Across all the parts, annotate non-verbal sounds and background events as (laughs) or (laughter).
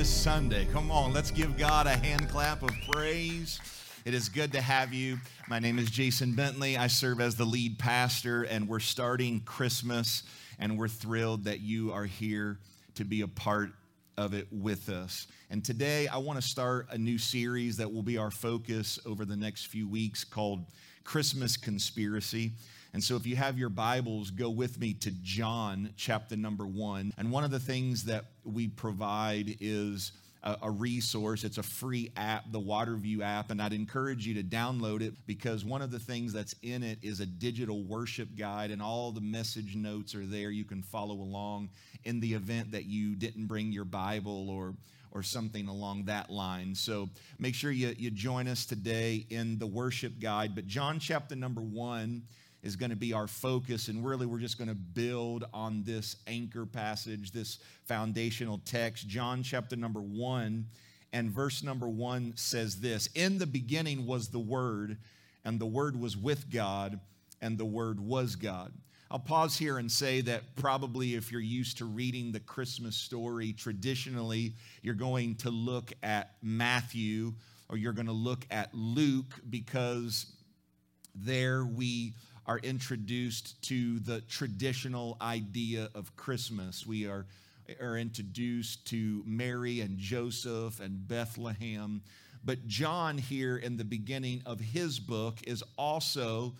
this Sunday. Come on, let's give God a hand clap of praise. It is good to have you. My name is Jason Bentley. I serve as the lead pastor, and we're starting Christmas, and we're thrilled that you are here to be a part of it with us. And today, I want to start a new series that will be our focus over the next few weeks called Christmas Conspiracy. And so, if you have your Bibles, go with me to John chapter number one. And one of the things that we provide is a, resource. It's a free app, the Waterview app, and I'd encourage you to download it because one of the things that's in it is a digital worship guide, and all the message notes are there. You can follow along in the event that you didn't bring your Bible or or something along that line. So make sure you, you join us today in the worship guide. But John chapter number one is going to be our focus. And really, we're just going to build on this anchor passage, this foundational text. John chapter number one and verse number one says this In the beginning was the Word, and the Word was with God, and the Word was God. I'll pause here and say that probably if you're used to reading the Christmas story, traditionally you're going to look at Matthew or you're going to look at Luke because there we are introduced to the traditional idea of Christmas. We are, are introduced to Mary and Joseph and Bethlehem. But John, here in the beginning of his book, is also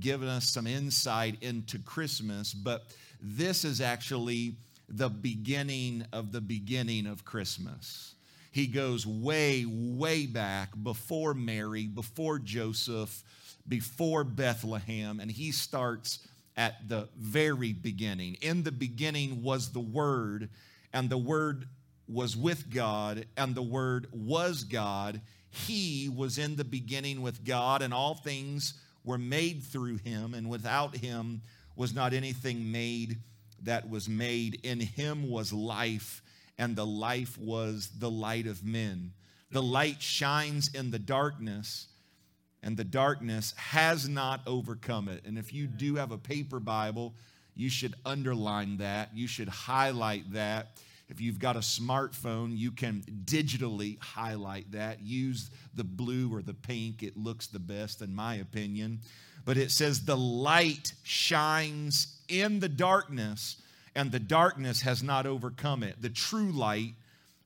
giving us some insight into Christmas. But this is actually the beginning of the beginning of Christmas. He goes way, way back before Mary, before Joseph, before Bethlehem, and he starts at the very beginning. In the beginning was the Word, and the Word was with God, and the Word was God. He was in the beginning with God, and all things were made through him, and without him was not anything made that was made. In him was life, and the life was the light of men. The light shines in the darkness and the darkness has not overcome it. And if you do have a paper Bible, you should underline that, you should highlight that. If you've got a smartphone, you can digitally highlight that. Use the blue or the pink, it looks the best, in my opinion. But it says, The light shines in the darkness, and the darkness has not overcome it. The true light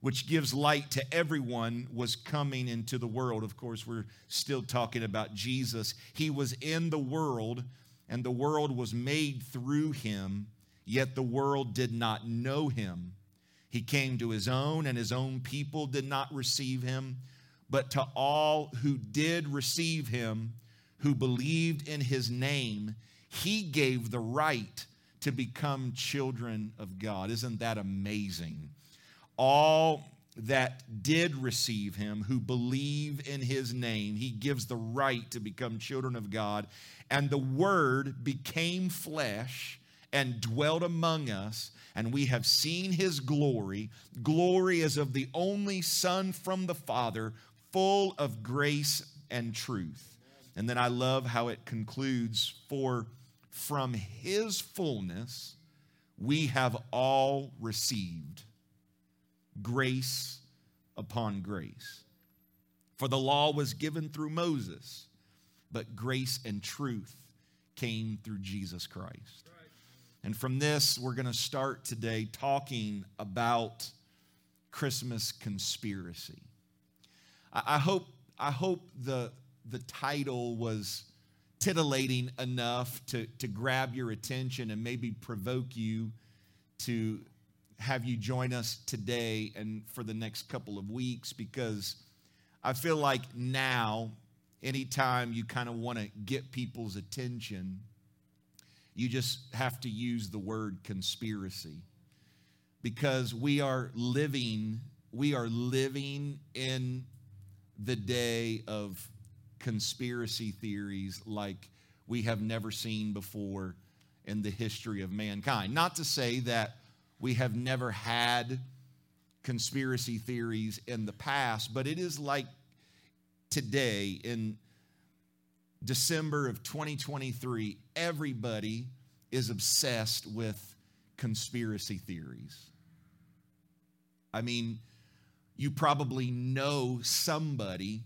which gives light to everyone, was coming into the world. Of course, we're still talking about Jesus. He was in the world, and the world was made through him, yet the world did not know him. He came to his own, and his own people did not receive him. But to all who did receive him, who believed in his name, he gave the right to become children of God. Isn't that amazing? All that did receive him, who believe in his name, he gives the right to become children of God. And the word became flesh and dwelt among us, and we have seen his glory. Glory as of the only Son from the Father, full of grace and truth. And then I love how it concludes For from his fullness we have all received grace upon grace. For the law was given through Moses, but grace and truth came through Jesus Christ. And from this, we're going to start today talking about Christmas conspiracy. I hope, I hope the, the title was titillating enough to, to grab your attention and maybe provoke you to have you join us today and for the next couple of weeks? Because I feel like now, anytime you kind of want to get people's attention, you just have to use the word conspiracy. Because we are living we are living in the day of conspiracy theories like we have never seen before in the history of mankind. Not to say that we have never had conspiracy theories in the past, but it is like today in December of 2023, everybody is obsessed with conspiracy theories. I mean, you probably know somebody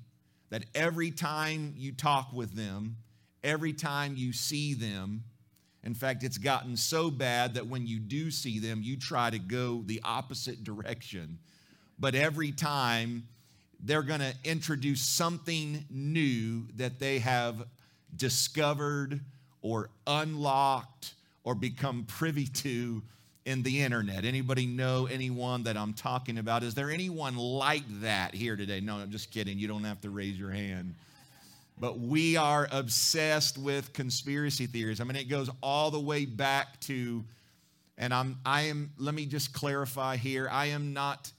that every time you talk with them, every time you see them, in fact, it's gotten so bad that when you do see them, you try to go the opposite direction. But every time they're going to introduce something new that they have discovered or unlocked or become privy to in the internet. Anybody know anyone that I'm talking about? Is there anyone like that here today? No, I'm just kidding. You don't have to raise your hand. But we are obsessed with conspiracy theories. I mean, it goes all the way back to, and I'm, I am, let me just clarify here. I am not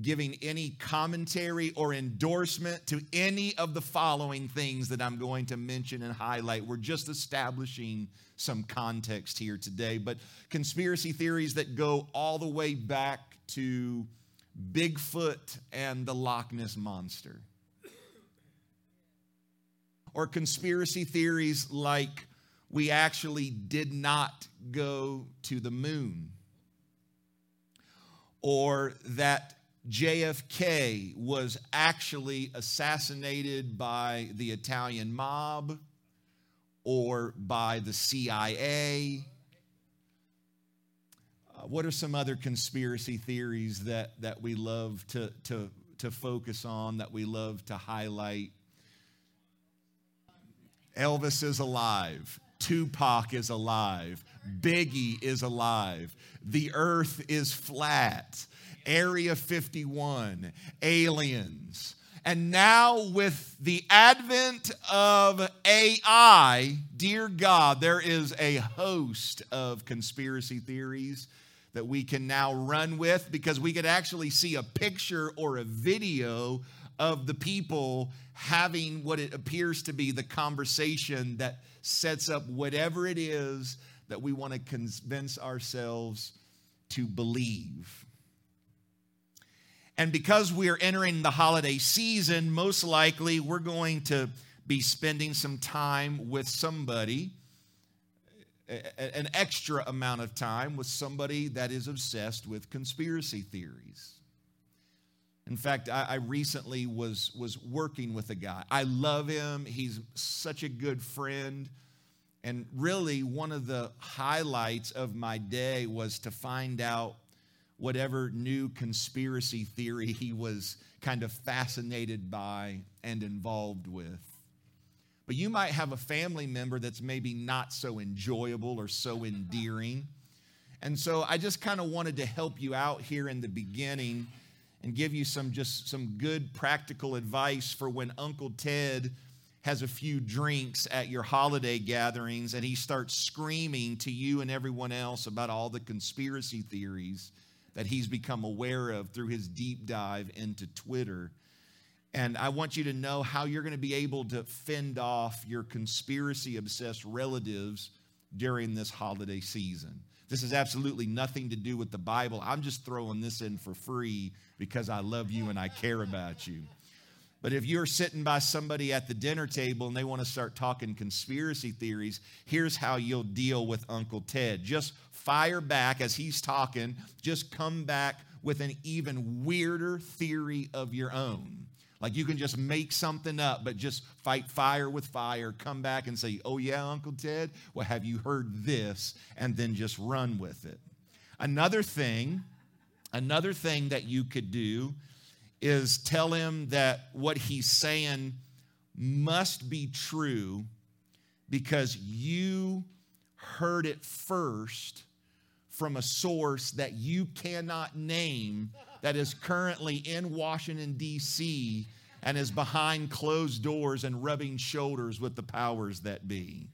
giving any commentary or endorsement to any of the following things that I'm going to mention and highlight. We're just establishing some context here today, but conspiracy theories that go all the way back to Bigfoot and the Loch Ness Monster. Or conspiracy theories like we actually did not go to the moon. Or that JFK was actually assassinated by the Italian mob or by the CIA. Uh, what are some other conspiracy theories that, that we love to, to, to focus on, that we love to highlight? Elvis is alive. Tupac is alive. Biggie is alive. The earth is flat. Area 51, aliens. And now, with the advent of AI, dear God, there is a host of conspiracy theories that we can now run with because we could actually see a picture or a video of the people having what it appears to be the conversation that sets up whatever it is that we want to convince ourselves to believe. And because we are entering the holiday season, most likely we're going to be spending some time with somebody, an extra amount of time with somebody that is obsessed with conspiracy theories. In fact, I, I, recently was, was working with a guy. I love him. He's such a good friend. And really, one of the highlights of my day was to find out whatever new conspiracy theory he was kind of fascinated by and involved with. But you might have a family member that's maybe not so enjoyable or so endearing. And so I just kind of wanted to help you out here in the beginning and give you some just some good practical advice for when Uncle Ted has a few drinks at your holiday gatherings and he starts screaming to you and everyone else about all the conspiracy theories that he's become aware of through his deep dive into Twitter. And I want you to know how you're going to be able to fend off your conspiracy obsessed relatives during this holiday season. This has absolutely nothing to do with the Bible. I'm just throwing this in for free because I love you and I care about you. But if you're sitting by somebody at the dinner table and they want to start talking conspiracy theories, here's how you'll deal with Uncle Ted. Just fire back as he's talking, just come back with an even weirder theory of your own. Like you can just make something up, but just fight fire with fire, come back and say, Oh, yeah, Uncle Ted? Well, have you heard this? And then just run with it. Another thing, another thing that you could do is tell him that what he's saying must be true because you heard it first from a source that you cannot name that is currently in Washington, D.C., and is behind closed doors and rubbing shoulders with the powers that be.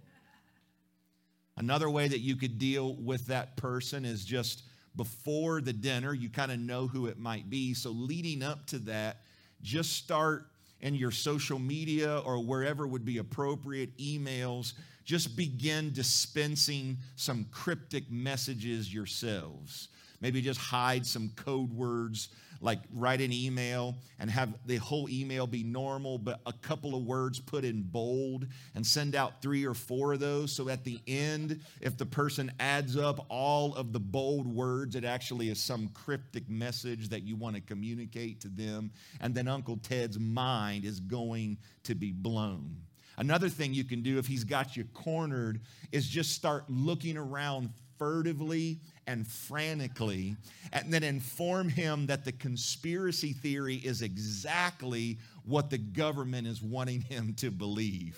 Another way that you could deal with that person is just before the dinner. You kind of know who it might be. So, leading up to that, just start in your social media or wherever would be appropriate emails. Just begin dispensing some cryptic messages yourselves. Maybe just hide some code words, like write an email and have the whole email be normal, but a couple of words put in bold and send out three or four of those. So at the end, if the person adds up all of the bold words, it actually is some cryptic message that you want to communicate to them. And then Uncle Ted's mind is going to be blown. Another thing you can do if he's got you cornered is just start looking around furtively and frantically, and then inform him that the conspiracy theory is exactly what the government is wanting him to believe.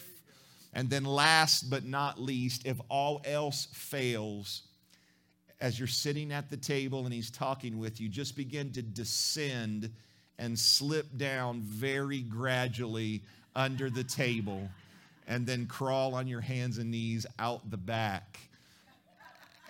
And then, last but not least, if all else fails, as you're sitting at the table and he's talking with you, just begin to descend and slip down very gradually under the table and then crawl on your hands and knees out the back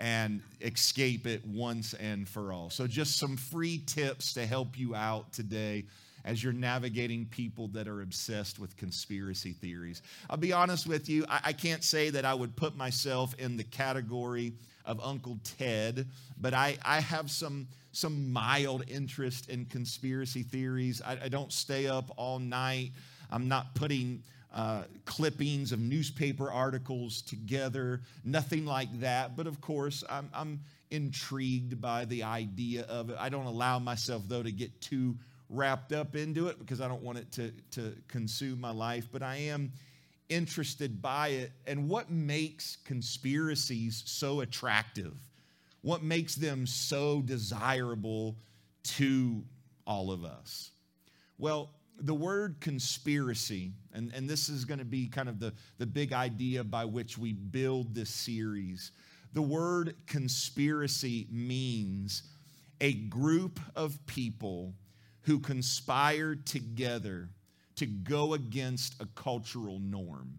and escape it once and for all. So, just some free tips to help you out today as you're navigating people that are obsessed with conspiracy theories. I'll be honest with you, I, I, can't say that I would put myself in the category of Uncle Ted, but I, I have some, some mild interest in conspiracy theories. I, I don't stay up all night. I'm not putting uh, clippings of newspaper articles together, nothing like that. But of course, I'm, I'm intrigued by the idea of it. I don't allow myself, though, to get too wrapped up into it because I don't want it to, to consume my life, but I am interested by it. And what makes conspiracies so attractive? What makes them so desirable to all of us? Well, the word conspiracy, and, and this is going to be kind of the, the big idea by which we build this series. The word conspiracy means a group of people who conspire together to go against a cultural norm.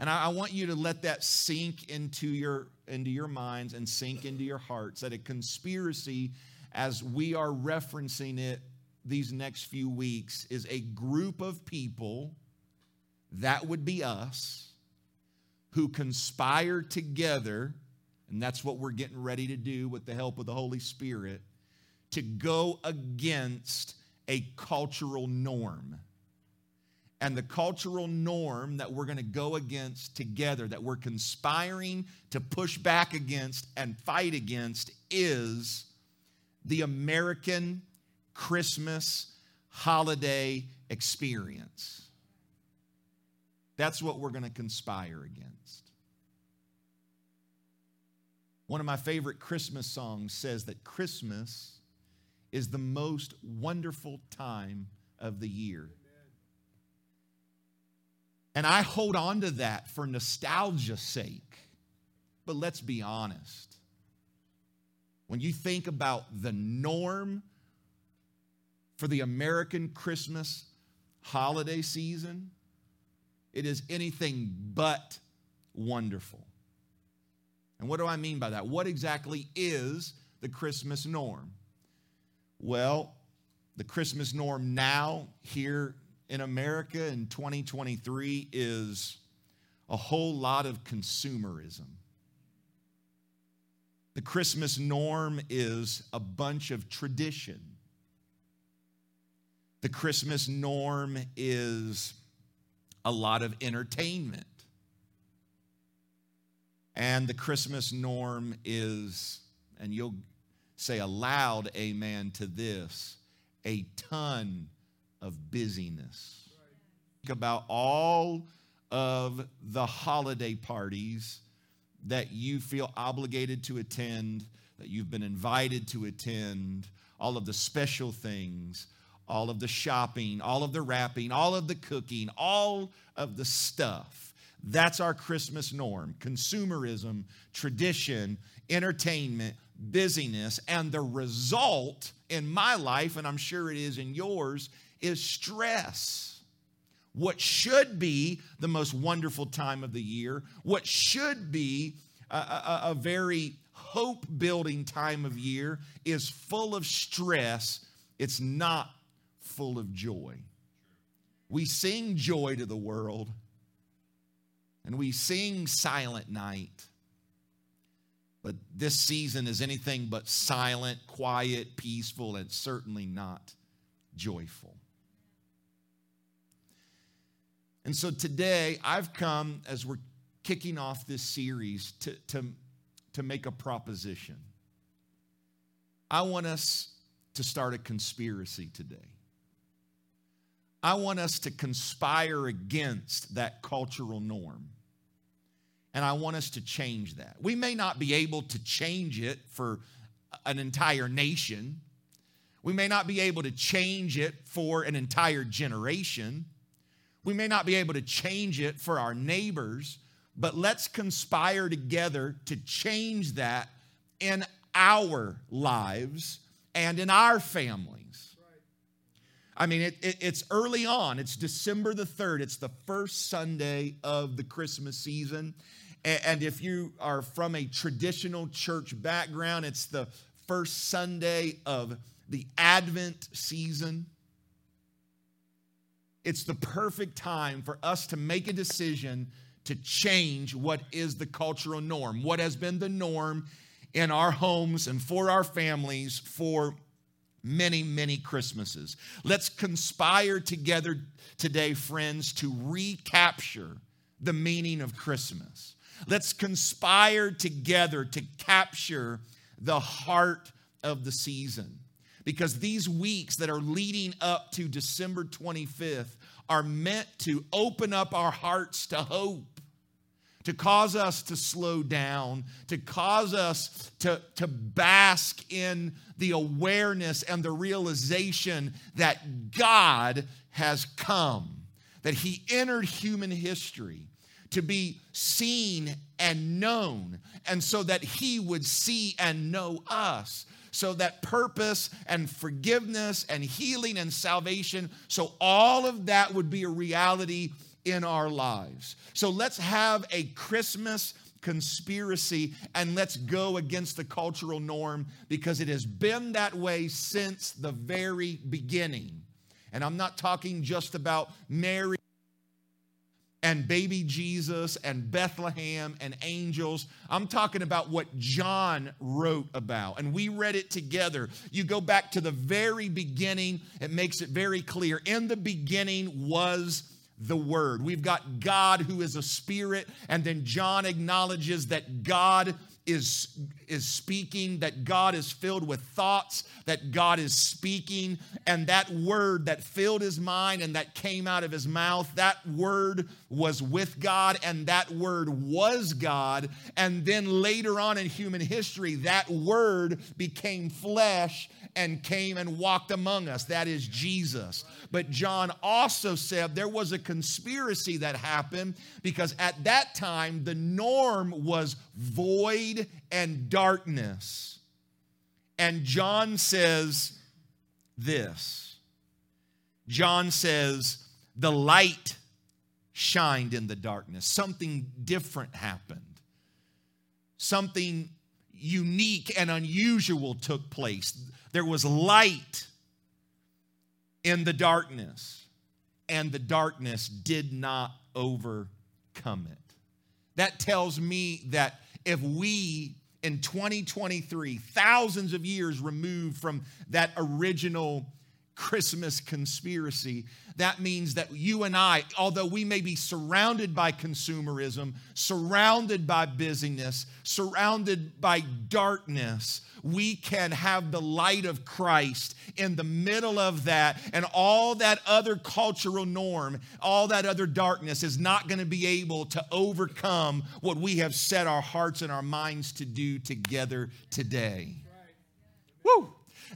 And I, I, want you to let that sink into your, into your minds and sink into your hearts that a conspiracy, as we are referencing it these next few weeks is a group of people, that would be us, who conspire together, and that's what we're getting ready to do with the help of the Holy Spirit, to go against a cultural norm. And the cultural norm that we're going to go against together, that we're conspiring to push back against and fight against, is the American Christmas holiday experience. That's what we're going to conspire against. One of my favorite Christmas songs says that Christmas is the most wonderful time of the year. And I hold on to that for nostalgia's sake. But let's be honest. When you think about the norm for the American Christmas holiday season, it is anything but wonderful. And what do I mean by that? What exactly is the Christmas norm? Well, the Christmas norm now here in America in 2023 is a whole lot of consumerism. The Christmas norm is a bunch of tradition the Christmas norm is a lot of entertainment. And the Christmas norm is, and you'll say a loud amen to this, a ton of busyness. Think about all of the holiday parties that you feel obligated to attend, that you've been invited to attend, all of the special things, all of the shopping, all of the wrapping, all of the cooking, all of the stuff. That's our Christmas norm consumerism, tradition, entertainment, busyness. And the result in my life, and I'm sure it is in yours, is stress. What should be the most wonderful time of the year, what should be a, a, a very hope building time of year, is full of stress. It's not full of joy. We sing joy to the world, and we sing Silent Night. But this season is anything but silent, quiet, peaceful, and certainly not joyful. And so today, I've come as we're kicking off this series to, to, to make a proposition. I want us to start a conspiracy today. I want us to conspire against that cultural norm. And I want us to change that. We may not be able to change it for an entire nation. We may not be able to change it for an entire generation. We may not be able to change it for our neighbors, but let's conspire together to change that in our lives and in our families. I mean, it, it, it's early on. It's December the 3rd. It's the first Sunday of the Christmas season. And if you are from a traditional church background, it's the first Sunday of the Advent season. It's the perfect time for us to make a decision to change what is the cultural norm, what has been the norm in our homes and for our families for many, many Christmases. Let's conspire together today, friends, to recapture the meaning of Christmas. Let's conspire together to capture the heart of the season. Because these weeks that are leading up to December 25th are meant to open up our hearts to hope, to cause us to slow down, to cause us to, to bask in the awareness and the realization that God has come, that He entered human history to be seen and known, and so that He would see and know us. So that purpose and forgiveness and healing and salvation, so all of that would be a reality in our lives. So let's have a Christmas conspiracy and let's go against the cultural norm because it has been that way since the very beginning. And I'm not talking just about Mary and baby Jesus and Bethlehem and angels. I'm talking about what John wrote about. And we read it together. You go back to the very beginning, it makes it very clear. In the beginning was the Word. We've got God who is a spirit, and then John acknowledges that God is, is speaking, that God is filled with thoughts, that God is speaking, and that word that filled his mind and that came out of his mouth, that word was with God, and that word was God. And then later on in human history, that word became flesh and came and walked among us. That is Jesus. But John also said there was a conspiracy that happened because at that time the norm was void and darkness. And John says this John says, the light shined in the darkness. Something different happened. Something unique and unusual took place. There was light in the darkness, and the darkness did not overcome it. That tells me that if we in 2023, thousands of years removed from that original Christmas conspiracy. That means that you and I, although we may be surrounded by consumerism, surrounded by busyness, surrounded by darkness, we can have the light of Christ in the middle of that, and all that other cultural norm, all that other darkness is not going to be able to overcome what we have set our hearts and our minds to do together today.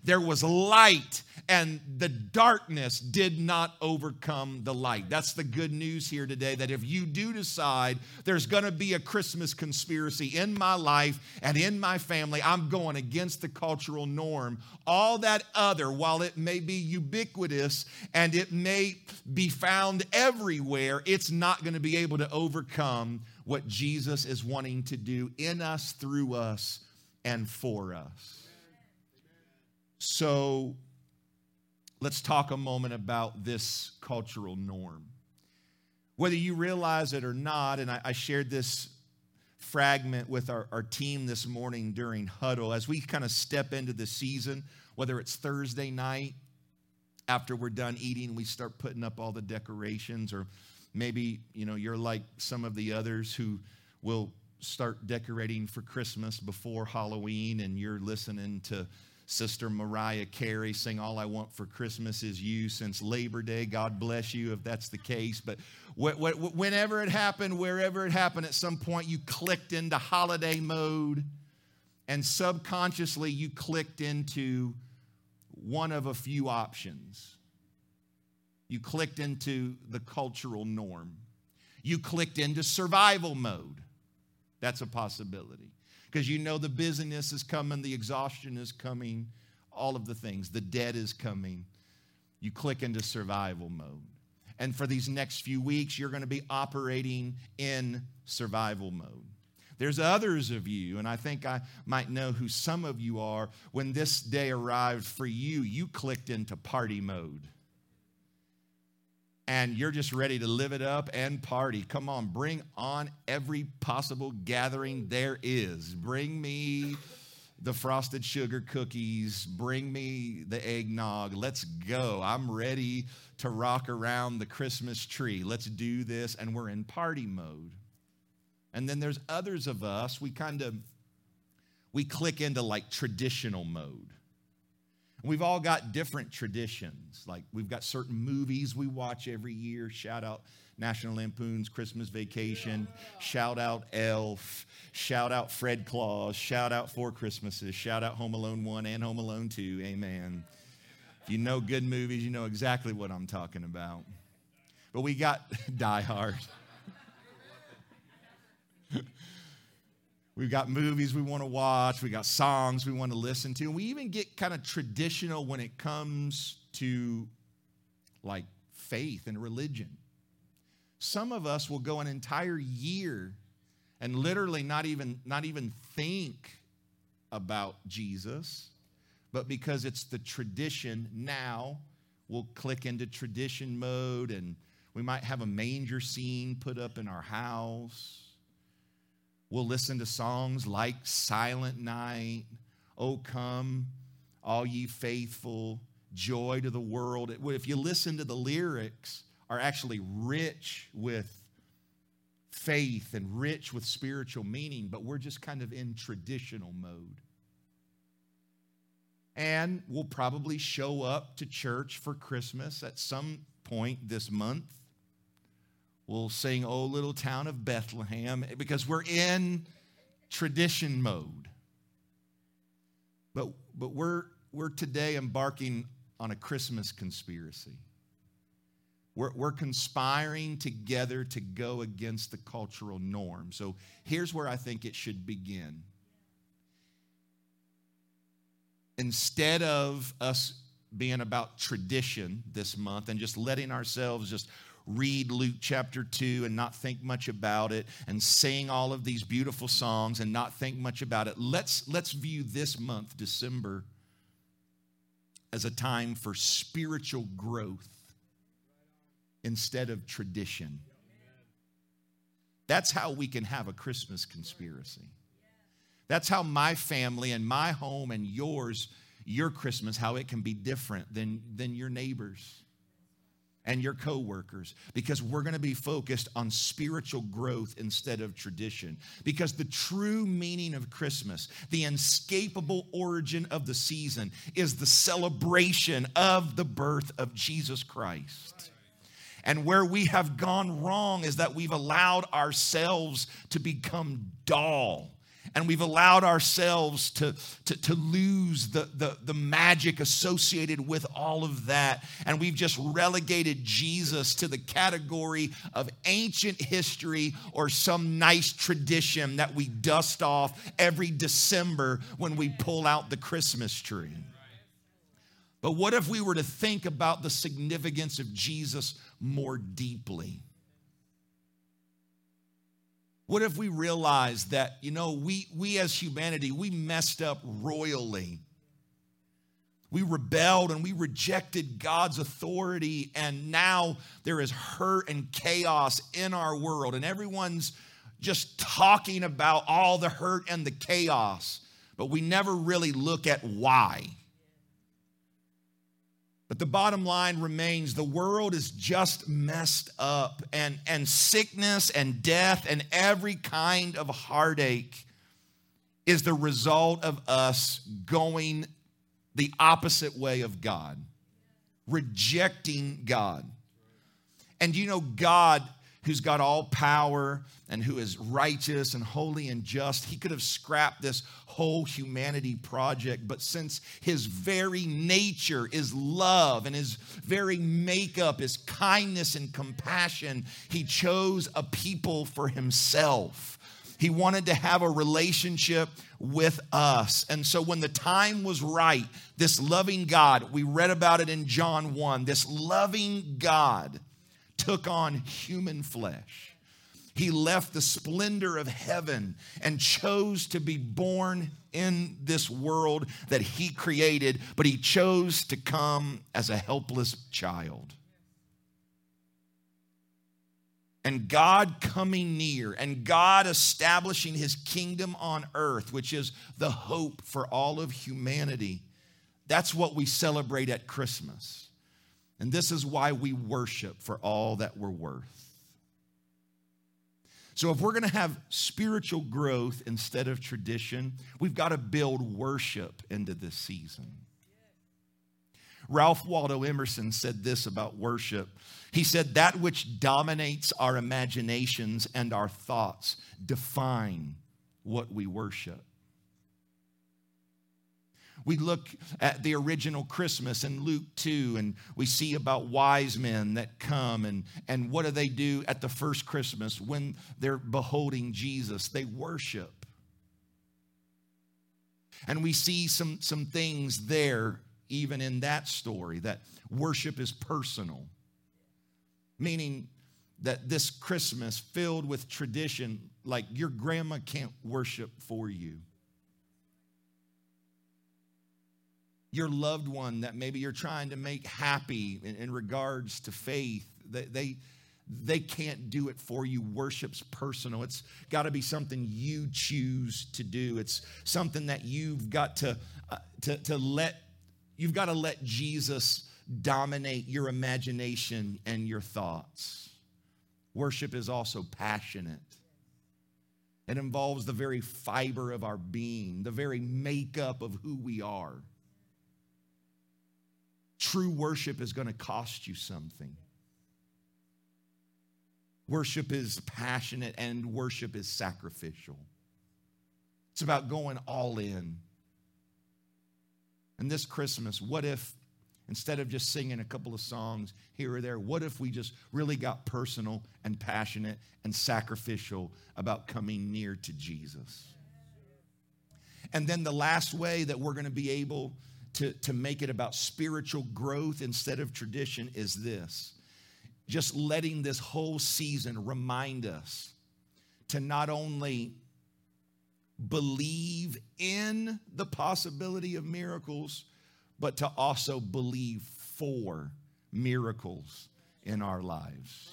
There was light and the darkness did not overcome the light. That's the good news here today that if you do decide there's going to be a Christmas conspiracy in my life and in my family, I'm going against the cultural norm. All that other, while it may be ubiquitous and it may be found everywhere, it's not going to be able to overcome what Jesus is wanting to do in us, through us, and for us. So, let's talk a moment about this cultural norm. Whether you realize it or not, and I, I shared this fragment with our, our team this morning during huddle as we kind of step into the season, whether it's Thursday night after we're done eating, we start putting up all the decorations, or maybe you know you're like some of the others who will start decorating for Christmas before Halloween, and you're listening to Sister Mariah Carey sing All I Want for Christmas Is You since Labor Day. God bless you if that's the case. But whenever it happened, wherever it happened, at some point you clicked into holiday mode and subconsciously you clicked into one of a few options. You clicked into the cultural norm. You clicked into survival mode. That's a possibility because you know the busyness is coming, the exhaustion is coming, all of the things. The debt is coming. You click into survival mode. And for these next few weeks, you're going to be operating in survival mode. There's others of you, and I think I might know who some of you are. When this day arrived for you, you clicked into party mode and you're just ready to live it up and party. Come on, bring on every possible gathering there is. Bring me the frosted sugar cookies, bring me the eggnog. Let's go. I'm ready to rock around the Christmas tree. Let's do this. And we're in party mode. And then there's others of us, we kind of we click into like traditional mode. We've all got different traditions. Like we've got certain movies we watch every year. Shout out National Lampoon's Christmas Vacation. Shout out Elf. Shout out Fred Claus. Shout out Four Christmases. Shout out Home Alone 1 and Home Alone 2. Amen. If you know good movies, you know exactly what I'm talking about. But we got (laughs) Die Hard. We've got movies we want to watch. We got songs we want to listen to. And we even get kind of traditional when it comes to like faith and religion. Some of us will go an entire year and literally not even, not even think about Jesus, but because it's the tradition now, we'll click into tradition mode and we might have a manger scene put up in our house We'll listen to songs like Silent Night, Oh Come, All Ye Faithful, Joy to the World. If you listen to the lyrics, are actually rich with faith and rich with spiritual meaning, but we're just kind of in traditional mode. And we'll probably show up to church for Christmas at some point this month We'll sing, Oh, little town of Bethlehem, because we're in tradition mode. But, but we're, we're today embarking on a Christmas conspiracy. We're, we're conspiring together to go against the cultural norm. So here's where I think it should begin. Instead of us being about tradition this month and just letting ourselves just read Luke chapter 2 and not think much about it and sing all of these beautiful songs and not think much about it. Let's, let's view this month, December, as a time for spiritual growth instead of tradition. That's how we can have a Christmas conspiracy. That's how my family and my home and yours, your Christmas, how it can be different than, than your neighbors and your coworkers because we're going to be focused on spiritual growth instead of tradition. Because the true meaning of Christmas, the inescapable origin of the season, is the celebration of the birth of Jesus Christ. And where we have gone wrong is that we've allowed ourselves to become dull and we've allowed ourselves to, to, to lose the, the, the magic associated with all of that. And we've just relegated Jesus to the category of ancient history or some nice tradition that we dust off every December when we pull out the Christmas tree. But what if we were to think about the significance of Jesus more deeply? What if we realized that, you know, we, we as humanity, we messed up royally. We rebelled and we rejected God's authority, and now there is hurt and chaos in our world, and everyone's just talking about all the hurt and the chaos, but we never really look at why. But the bottom line remains the world is just messed up, and, and sickness and death and every kind of heartache is the result of us going the opposite way of God, rejecting God. And you know, God, who's got all power and who is righteous and holy and just, he could have scrapped this whole humanity project. But since his very nature is love and his very makeup is kindness and compassion, he chose a people for himself. He wanted to have a relationship with us. And so when the time was right, this loving God, we read about it in John 1, this loving God took on human flesh. He left the splendor of heaven and chose to be born in this world that he created, but he chose to come as a helpless child and God coming near and God establishing his kingdom on earth, which is the hope for all of humanity. That's what we celebrate at Christmas. And this is why we worship for all that we're worth. So, if we're going to have spiritual growth instead of tradition, we've got to build worship into this season. Ralph Waldo Emerson said this about worship. He said, That which dominates our imaginations and our thoughts define what we worship. We look at the original Christmas in Luke 2, and we see about wise men that come, and, and what do they do at the first Christmas when they're beholding Jesus? They worship. And we see some, some things there even in that story, that worship is personal. Meaning that this Christmas, filled with tradition, like your grandma can't worship for you. Your loved one that maybe you're trying to make happy in, in regards to faith, they, they, they can't do it for you. Worship's personal. It's got to be something you choose to do. It's something that you've got to, uh, to, to let You've got to let Jesus dominate your imagination and your thoughts. Worship is also passionate. It involves the very fiber of our being, the very makeup of who we are. True worship is going to cost you something. Worship is passionate and worship is sacrificial. It's about going all in. And this Christmas, what if instead of just singing a couple of songs here or there, what if we just really got personal and passionate and sacrificial about coming near to Jesus? And then the last way that we're going to be able to, to make it about spiritual growth instead of tradition is this just letting this whole season remind us to not only believe in the possibility of miracles, but to also believe for miracles in our lives.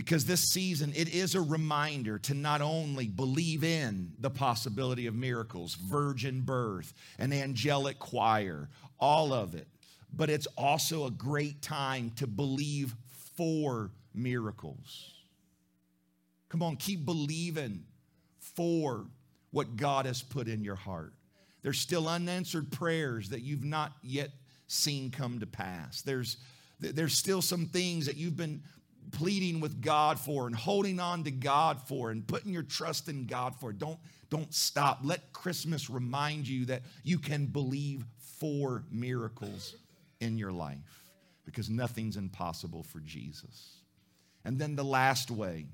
Because this season, it is a reminder to not only believe in the possibility of miracles, virgin birth, an angelic choir, all of it, but it's also a great time to believe for miracles. Come on, keep believing for what God has put in your heart. There's still unanswered prayers that you've not yet seen come to pass. There's, there's still some things that you've been pleading with God for and holding on to God for and putting your trust in God for. Don't, don't stop. Let Christmas remind you that you can believe for miracles in your life because nothing's impossible for Jesus. And then the last way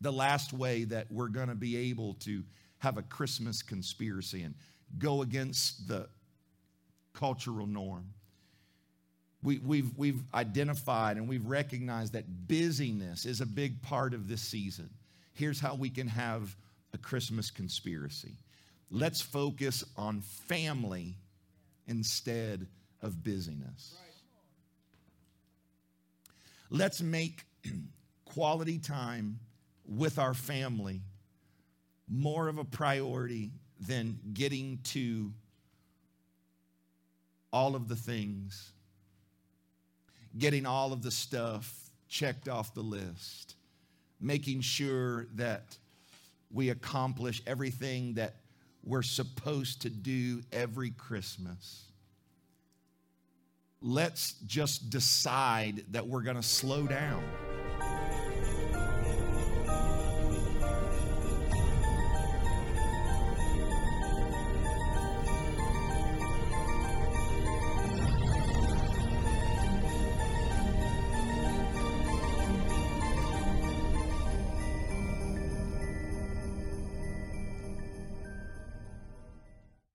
the last way that we're going to be able to have a Christmas conspiracy and go against the cultural norm. We, we've, we've identified and we've recognized that busyness is a big part of this season. Here's how we can have a Christmas conspiracy. Let's focus on family instead of busyness. Let's make (clears throat) quality time with our family more of a priority than getting to all of the things, getting all of the stuff checked off the list, making sure that we accomplish everything that we're supposed to do every Christmas. Let's just decide that we're going to slow down